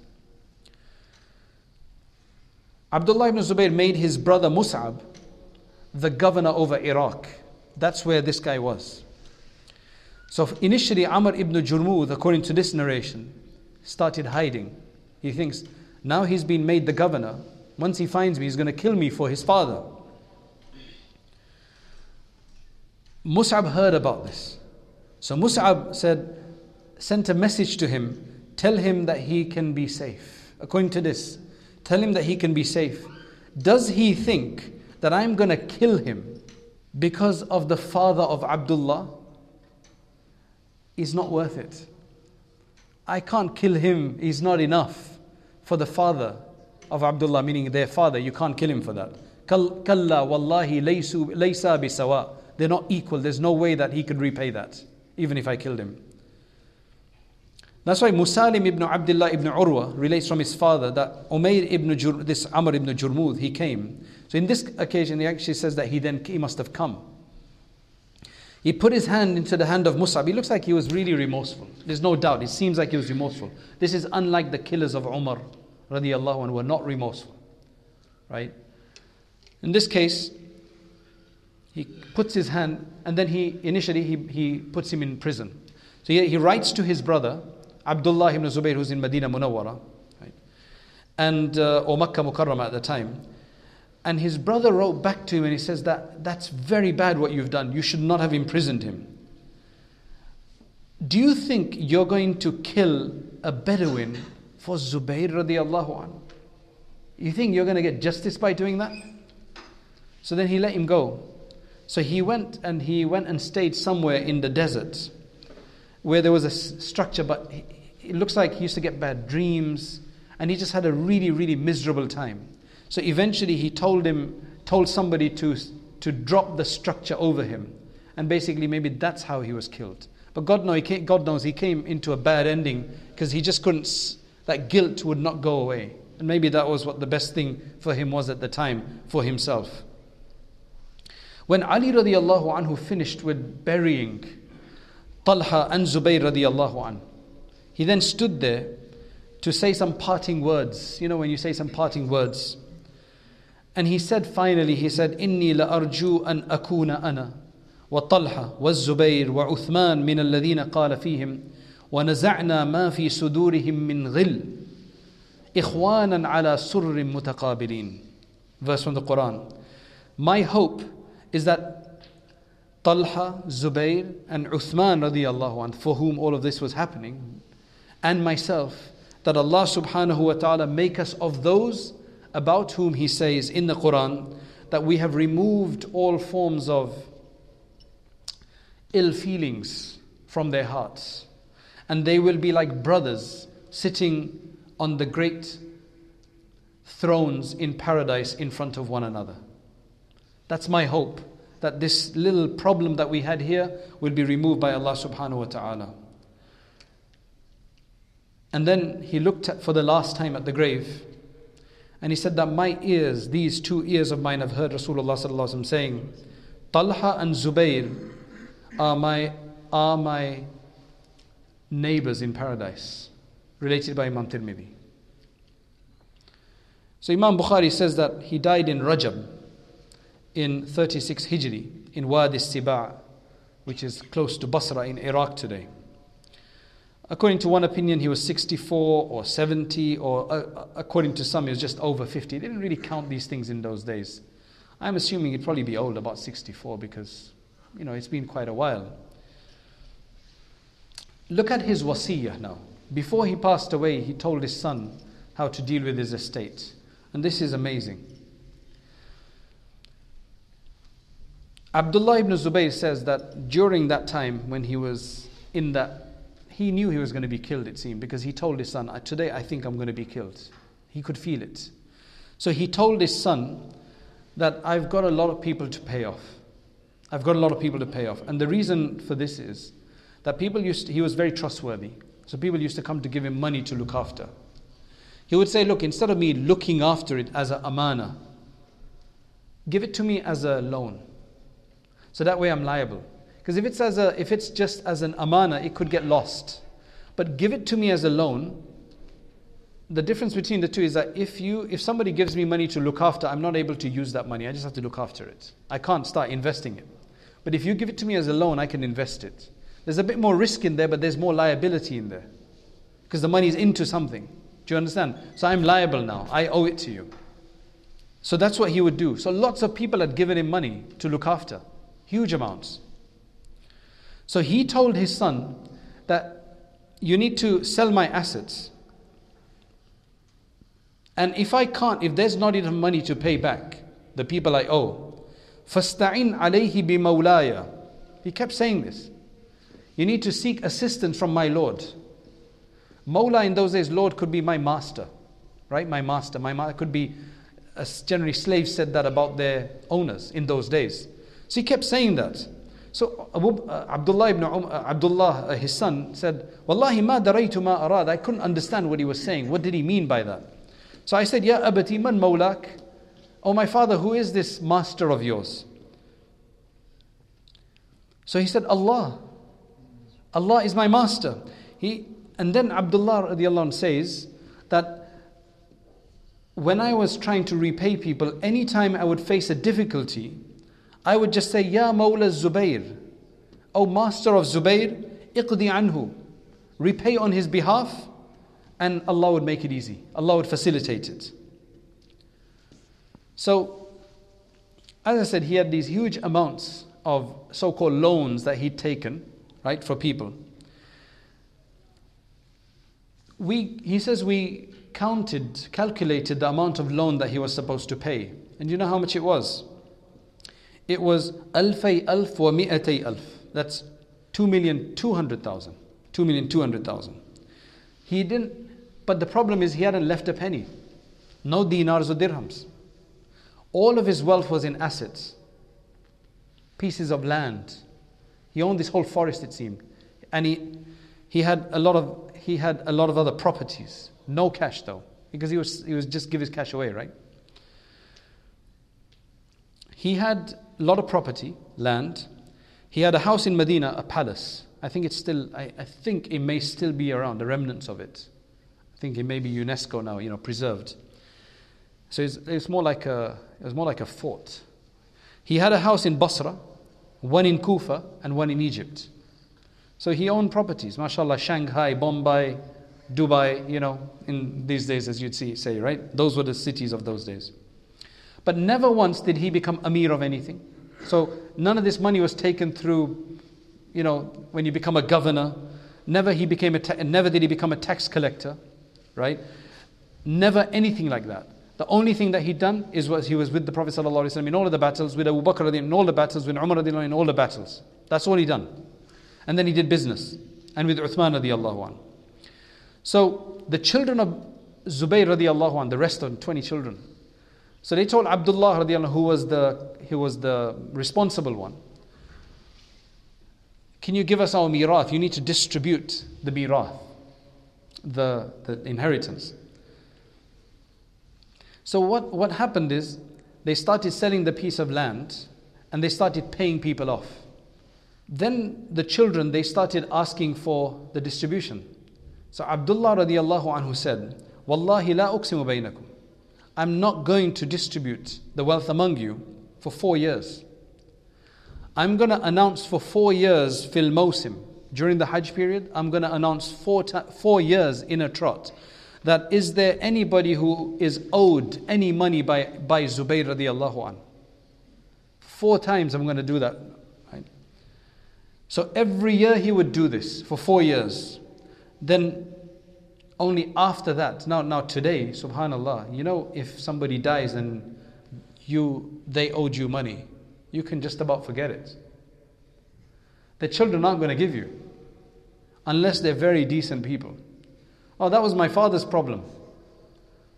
Abdullah ibn Zubayr made his brother Mus'ab the governor over Iraq. That's where this guy was. So initially, Amr ibn Jurmuz, according to this narration, started hiding. He thinks, now he's been made the governor. Once he finds me, he's going to kill me for his father. Mus'ab heard about this. So Mus'ab said, sent a message to him, tell him that he can be safe. According to this, Tell him that he can be safe. Does he think that I'm going to kill him because of the father of Abdullah? Is not worth it. I can't kill him, he's not enough for the father of Abdullah, meaning their father. You can't kill him for that. Kalla wallahi laysa bisawa. They're not equal. There's no way that he could repay that, even if I killed him. That's why Musalim ibn Abdullah ibn Urwa relates from his father that Umayr ibn Jur, this Amr ibn Jurmud, he came. So in this occasion, he actually says that he then he must have come. He put his hand into the hand of Musab. He looks like he was really remorseful. There's no doubt. It seems like he was remorseful. This is unlike the killers of Umar, radiallahu anhu, were not remorseful. Right? In this case, he puts his hand, and then he initially he, he puts him in prison. So he, he writes to his brother Abdullah ibn Zubayr, who's in Medina Munawwara, right? and uh, or Makkah Mukarramah at the time. And his brother wrote back to him and he says that that's very bad what you've done. You should not have imprisoned him. Do you think you're going to kill a Bedouin for Zubayr radiallahu anhu? You think you're going to get justice by doing that? So then he let him go. So he went and he went and stayed somewhere in the desert where there was a structure, but it looks like he used to get bad dreams, and he just had a really, really miserable time. So eventually, he told him, told somebody to to drop the structure over him, and basically, maybe that's how he was killed. But God, know, came, God knows he came into a bad ending because he just couldn't. That guilt would not go away, and maybe that was what the best thing for him was at the time for himself. When Ali radiallahu anhu finished with burying Talha and Zubayr radiallahu an. he then stood there to say some parting words. You know, when you say some parting words. And he said finally, he said, إني لأرجو أن أكون أنا وطلحة والزبير وعثمان من الذين قال فيهم ونزعنا ما في صدورهم من غل إخوانا على سر متقابلين Verse from the Quran. My hope is that Talha, Zubair, and Uthman radiallahu anh, for whom all of this was happening, and myself, that Allah subhanahu wa ta'ala make us of those about whom He says in the Quran that we have removed all forms of ill feelings from their hearts. And they will be like brothers sitting on the great thrones in paradise in front of one another. That's my hope that this little problem that we had here will be removed by Allah subhanahu wa ta'ala. And then he looked at, for the last time at the grave and he said that my ears, these two ears of mine, have heard Rasulullah saying, Talha and Zubayr are my, are my neighbors in paradise, related by Imam Tirmidhi. So Imam Bukhari says that he died in Rajab in 36 Hijri in Wadi Siba, which is close to Basra in Iraq today. According to one opinion, he was 64 or 70, or uh, according to some, he was just over 50. They didn't really count these things in those days. I'm assuming he'd probably be old, about 64, because, you know, it's been quite a while. Look at his wasiyah now. Before he passed away, he told his son how to deal with his estate. And this is amazing. Abdullah ibn Zubayr says that during that time when he was in that he knew he was going to be killed, it seemed, because he told his son, Today I think I'm going to be killed. He could feel it. So he told his son that I've got a lot of people to pay off. I've got a lot of people to pay off. And the reason for this is that people used to, he was very trustworthy. So people used to come to give him money to look after. He would say, Look, instead of me looking after it as a amana, give it to me as a loan. So that way I'm liable. Because if it's as a if it's just as an amana, it could get lost. But give it to me as a loan. The difference between the two is that if you if somebody gives me money to look after, I'm not able to use that money. I just have to look after it. I can't start investing it. But if you give it to me as a loan, I can invest it. There's a bit more risk in there, but there's more liability in there. Because the money is into something. Do you understand? So I'm liable now. I owe it to you. So that's what he would do. So lots of people had given him money to look after, huge amounts. So he told his son that you need to sell my assets. And if I can't, if there's not enough money to pay back the people I owe, فَاسْتَعِنْ عَلَيْهِ بِمَوْلَايَ He kept saying this. You need to seek assistance from my Lord. Mawla in those days, Lord could be my master, right? My master. My ma- could be, uh, generally slaves said that about their owners in those days. So he kept saying that. So Abu, uh, Abdullah ibn um, uh, Abdullah, uh, his son, said, Wallahi ma daraytu ma arad. I couldn't understand what he was saying. What did he mean by that? So I said, Ya abati man mawlak. Oh my father, who is this master of yours? So he said, Allah. Allah is my master. He, and then Abdullah radiallahu says that when I was trying to repay people, anytime I would face a difficulty, I would just say, Ya Mawla Zubair, O master of Zubair, iqdi anhu, repay on his behalf, and Allah would make it easy. Allah would facilitate it. So, as I said, he had these huge amounts of so called loans that he'd taken, right, for people. We, he says we counted, calculated the amount of loan that he was supposed to pay. And you know how much it was? It was alfay alf wa mi'atay alf. That's 2,200,000. 2,200,000. He didn't, but the problem is he hadn't left a penny. No dinars or dirhams. All of his wealth was in assets, pieces of land. He owned this whole forest, it seemed. And he, he, had a lot of, he had a lot of other properties. No cash, though, because he was, he was just give his cash away, right? He had a lot of property, land. He had a house in Medina, a palace. I think it's still, I, I think it may still be around, the remnants of it. I think it may be UNESCO now, you know, preserved. So it's, it's more like a, it was more like a fort. He had a house in Basra, one in Kufa, and one in Egypt. So he owned properties, mashallah, Shanghai, Bombay, Dubai, you know, in these days, as you'd see, say, right? Those were the cities of those days. But never once did he become Amir of anything. So none of this money was taken through, you know, when you become a governor. Never he became a ta- never did he become a tax collector, right? Never anything like that. The only thing that he'd done is was he was with the Prophet ﷺ in all of the battles, with Abu Bakr in all the battles, with Umar in all the battles. That's all he done. And then he did business. And with Uthman. So the children of Zubayr radiallahu the rest of them, 20 children. So they told Abdullah radiallahu who was the, he was the responsible one, can you give us our mirath? You need to distribute the mirath, the, the inheritance. So what, what happened is they started selling the piece of land and they started paying people off. Then the children they started asking for the distribution. So Abdullah radiallahu anhu said, Wallahi la uqsimu baynakum. I'm not going to distribute the wealth among you for four years. I'm going to announce for four years fil mawsim. During the Hajj period, I'm going to announce four, ta- four years in a trot that is there anybody who is owed any money by, by Zubayr radiallahu an? Four times I'm going to do that. Right? So every year he would do this for four years. Then only after that, now, now today, subhanAllah, you know, if somebody dies and you, they owed you money, you can just about forget it. The children aren't going to give you unless they're very decent people. Oh, that was my father's problem.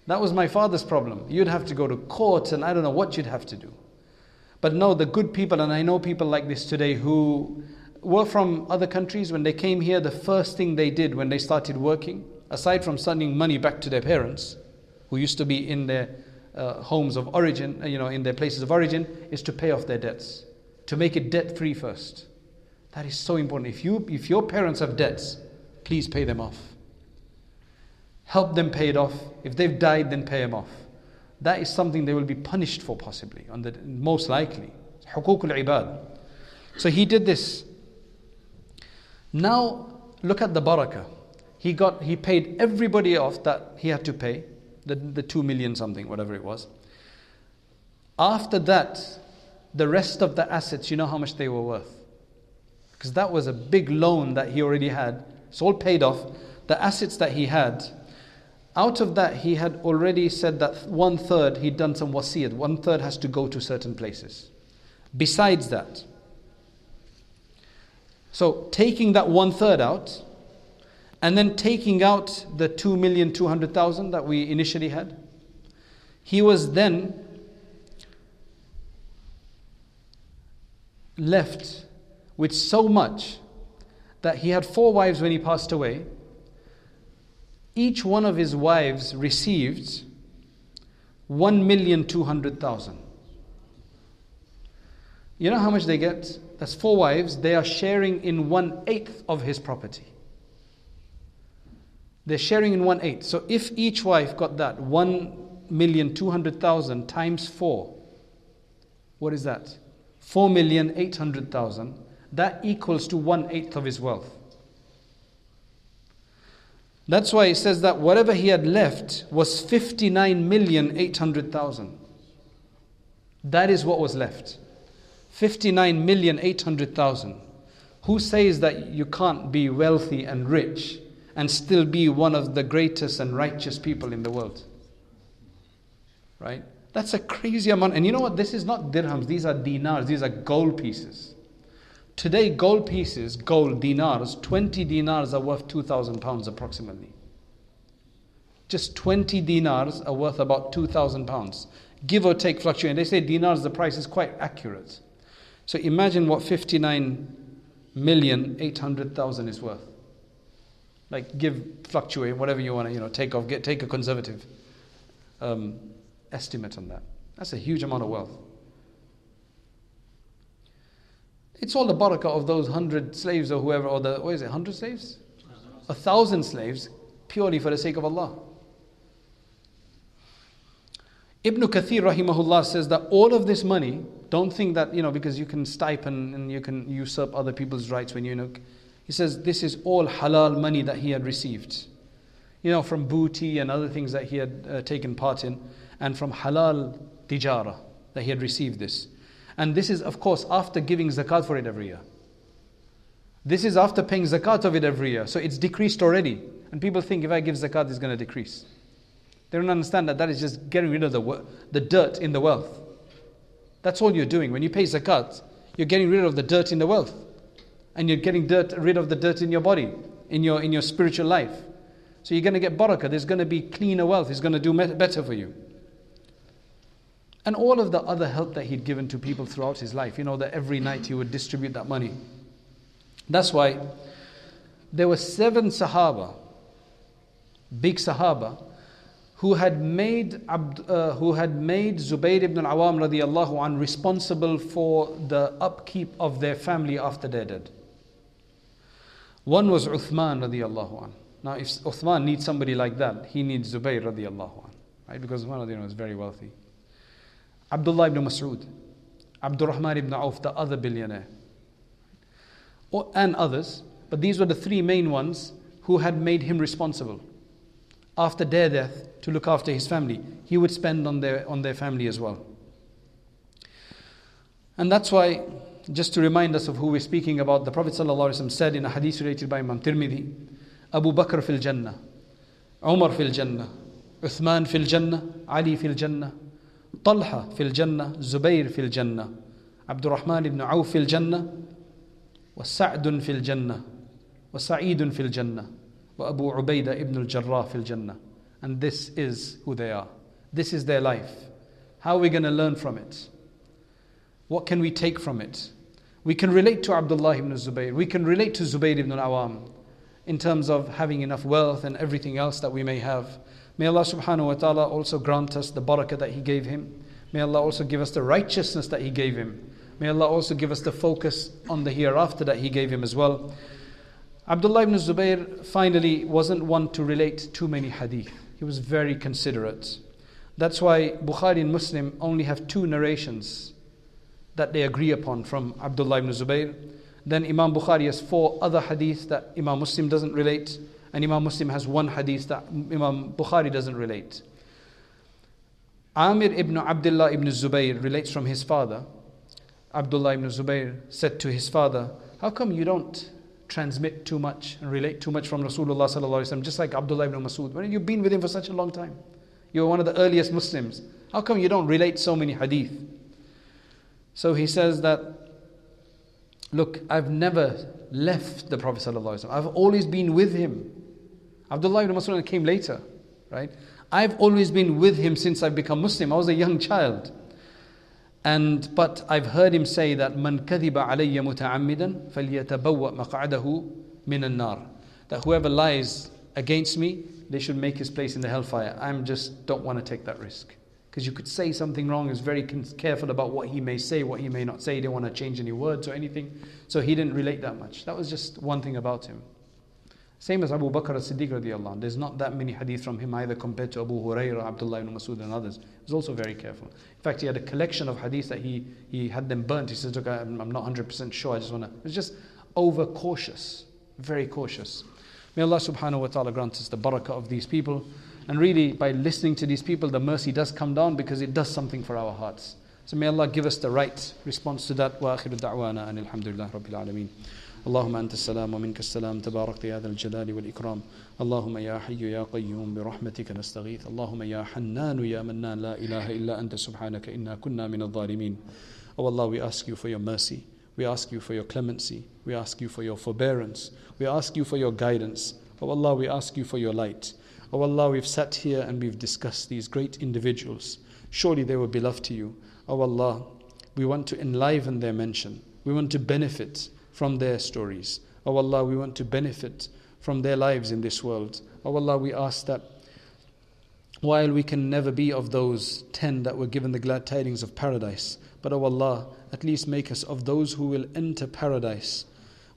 That was my father's problem. You'd have to go to court and I don't know what you'd have to do. But no, the good people, and I know people like this today who were from other countries, when they came here, the first thing they did when they started working, aside from sending money back to their parents, who used to be in their uh, homes of origin, uh, you know, in their places of origin, is to pay off their debts, to make it debt free first. That is so important. If, you, if your parents have debts, please pay them off. Help them pay it off. If they've died, then pay them off. That is something they will be punished for, possibly, on the, most likely. Hukukul ibad. So he did this. Now, look at the barakah. He got, he paid everybody off that he had to pay, the, the two million something, whatever it was. After that, the rest of the assets, you know how much they were worth? Because that was a big loan that he already had. It's all paid off. The assets that he had, out of that, he had already said that one third he'd done some wasiyat, one third has to go to certain places. Besides that, so taking that one third out, and then taking out the 2,200,000 that we initially had, he was then left with so much that he had four wives when he passed away each one of his wives received 1,200,000. You know how much they get? That's four wives. They are sharing in one eighth of his property. They're sharing in one eighth. So if each wife got that 1,200,000 times four, what is that? 4,800,000. That equals to one eighth of his wealth. That's why he says that whatever he had left was 59,800,000. That is what was left. 59,800,000. Who says that you can't be wealthy and rich and still be one of the greatest and righteous people in the world? Right? That's a crazy amount. And you know what? This is not dirhams, these are dinars, these are gold pieces. Today, gold pieces, gold dinars, 20 dinars are worth 2,000 pounds approximately. Just 20 dinars are worth about 2,000 pounds, give or take fluctuating. They say dinars, the price is quite accurate. So imagine what 59 million 800,000 is worth. Like give fluctuate whatever you want to you know take off get take a conservative um, estimate on that. That's a huge amount of wealth. It's all the barakah of those hundred slaves or whoever, or the, what is it, hundred slaves? A thousand slaves, purely for the sake of Allah. Ibn Kathir rahimahullah says that all of this money, don't think that, you know, because you can stipend and you can usurp other people's rights when you know. He says this is all halal money that he had received. You know, from booty and other things that he had uh, taken part in, and from halal tijara that he had received this. And this is, of course, after giving zakat for it every year. This is after paying zakat of it every year. So it's decreased already. And people think if I give zakat, it's going to decrease. They don't understand that that is just getting rid of the, the dirt in the wealth. That's all you're doing. When you pay zakat, you're getting rid of the dirt in the wealth. And you're getting dirt, rid of the dirt in your body, in your, in your spiritual life. So you're going to get barakah. There's going to be cleaner wealth. It's going to do better for you. And all of the other help that he'd given to people throughout his life. You know, that every night he would distribute that money. That's why there were seven Sahaba, big Sahaba, who had made, uh, who had made Zubayr ibn al-Awam radiallahu an responsible for the upkeep of their family after their dead. One was Uthman radiallahu an. Now if Uthman needs somebody like that, he needs Zubayr radiallahu an. Right? Because Uthman radiallahu is very wealthy. Abdullah ibn Mas'ud, Abdurrahman ibn Auf, the other billionaire, and others, but these were the three main ones who had made him responsible. After their death, to look after his family, he would spend on their, on their family as well. And that's why, just to remind us of who we're speaking about, the Prophet ﷺ said in a hadith related by Imam Tirmidhi, Abu Bakr fil Jannah, Umar fil Jannah, Uthman fil Jannah, Ali fil Jannah, طلحة في الجنة زبير في الجنة عبد الرحمن بن عوف في الجنة وسعد في الجنة وسعيد في الجنة وأبو عبيدة ابن الجراح في الجنة and this is who they are this is their life how are we going to learn from it what can we take from it We can relate to Abdullah ibn Zubayr we can relate to Zubayr ibn al-Awam in terms of having enough wealth and everything else that we may have May Allah subhanahu wa ta'ala also grant us the barakah that He gave him. May Allah also give us the righteousness that He gave him. May Allah also give us the focus on the hereafter that He gave him as well. Abdullah ibn Zubayr finally wasn't one to relate too many hadith. He was very considerate. That's why Bukhari and Muslim only have two narrations that they agree upon from Abdullah ibn Zubayr. Then Imam Bukhari has four other hadith that Imam Muslim doesn't relate and Imam Muslim has one hadith that Imam Bukhari doesn't relate. Amir ibn Abdullah ibn Zubayr relates from his father. Abdullah ibn Zubayr said to his father, How come you don't transmit too much and relate too much from Rasulullah just like Abdullah ibn Masud? When you've been with him for such a long time, you're one of the earliest Muslims. How come you don't relate so many hadith? So he says that, look, I've never left the Prophet sallallahu I've always been with him. Abdullah ibn Mas'ud came later, right? I've always been with him since I've become Muslim. I was a young child. And but I've heard him say that man kadhiba alayya muta'ammidan falyatabawwa maq'adahu min an-nar. That whoever lies against me, they should make his place in the hellfire. I'm just don't want to take that risk. Because you could say something wrong, is very careful about what he may say, what he may not say. He didn't want to change any words or anything. So he didn't relate that much. That was just one thing about him. Same as Abu Bakr as-Siddiq radiallahu There's not that many hadith from him either compared to Abu Hurairah, Abdullah ibn Masud and others. He was also very careful. In fact, he had a collection of hadith that he, he had them burnt. He says, look, I'm, I'm not 100% sure. I just want to... It was just over cautious. Very cautious. May Allah subhanahu wa ta'ala grant us the barakah of these people. And really, by listening to these people, the mercy does come down because it does something for our hearts. So may Allah give us the right response to that. Wa akhiru da'wana and alhamdulillah rabbil alameen. اللهم أنت السلام ومنك السلام تبارك يا ذا الجلال والإكرام اللهم يا حي يا قيوم برحمتك نستغيث اللهم يا حنان يا منان لا إله إلا أنت سبحانك إنا كنا من الظالمين Oh Allah, we ask you for your mercy. We ask you for your clemency. We ask you for your forbearance. We ask you for your guidance. Oh Allah, we ask you for your light. Oh Allah, we've sat here and we've discussed these great individuals. Surely they were beloved to you. Oh Allah, we want to enliven their mention. We want to benefit from their stories. Oh Allah, we want to benefit from their lives in this world. Oh Allah, we ask that while we can never be of those ten that were given the glad tidings of paradise, But O Allah, at least make us of those who will enter paradise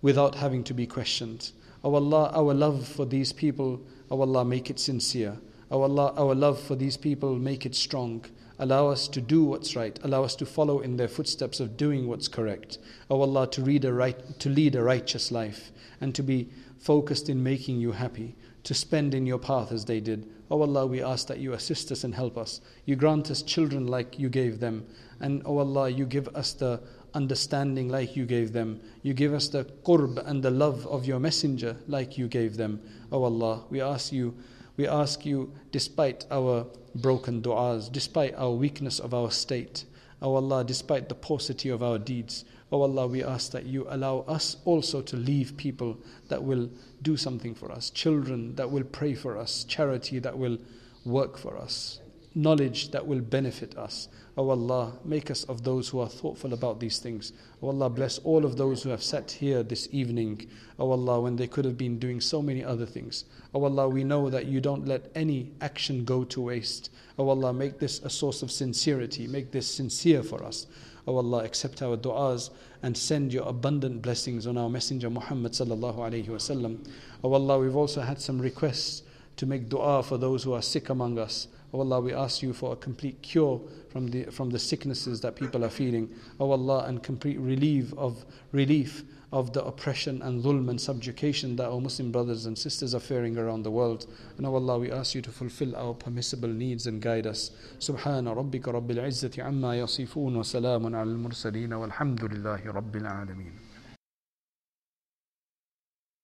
without having to be questioned. O Allah, our love for these people, O Allah, make it sincere. O Allah, our love for these people, make it strong. Allow us to do what's right. Allow us to follow in their footsteps of doing what's correct. O Allah, to, read a right, to lead a righteous life and to be focused in making you happy, to spend in your path as they did. O Allah, we ask that you assist us and help us. You grant us children like you gave them. And O Allah, you give us the understanding like you gave them. You give us the qurb and the love of your messenger like you gave them. O Allah, we ask you, we ask you, despite our broken du'as, despite our weakness of our state, O Allah, despite the paucity of our deeds, O Allah, we ask that you allow us also to leave people that will do something for us, children that will pray for us, charity that will work for us, knowledge that will benefit us. O Allah, make us of those who are thoughtful about these things. O Allah, bless all of those who have sat here this evening. O Allah, when they could have been doing so many other things. O Allah, we know that you don't let any action go to waste. O Allah, make this a source of sincerity. Make this sincere for us. O Allah, accept our du'as and send your abundant blessings on our Messenger Muhammad sallallahu alayhi wasallam. O Allah, we've also had some requests to make dua for those who are sick among us. O oh Allah, we ask you for a complete cure from the, from the sicknesses that people are feeling. O oh Allah, and complete relief of relief of the oppression and zulm and subjugation that our Muslim brothers and sisters are fearing around the world. And O oh Allah, we ask you to fulfill our permissible needs and guide us. Subhana rabbika rabbil izzati amma wa salamun al mursaleen rabbil alameen.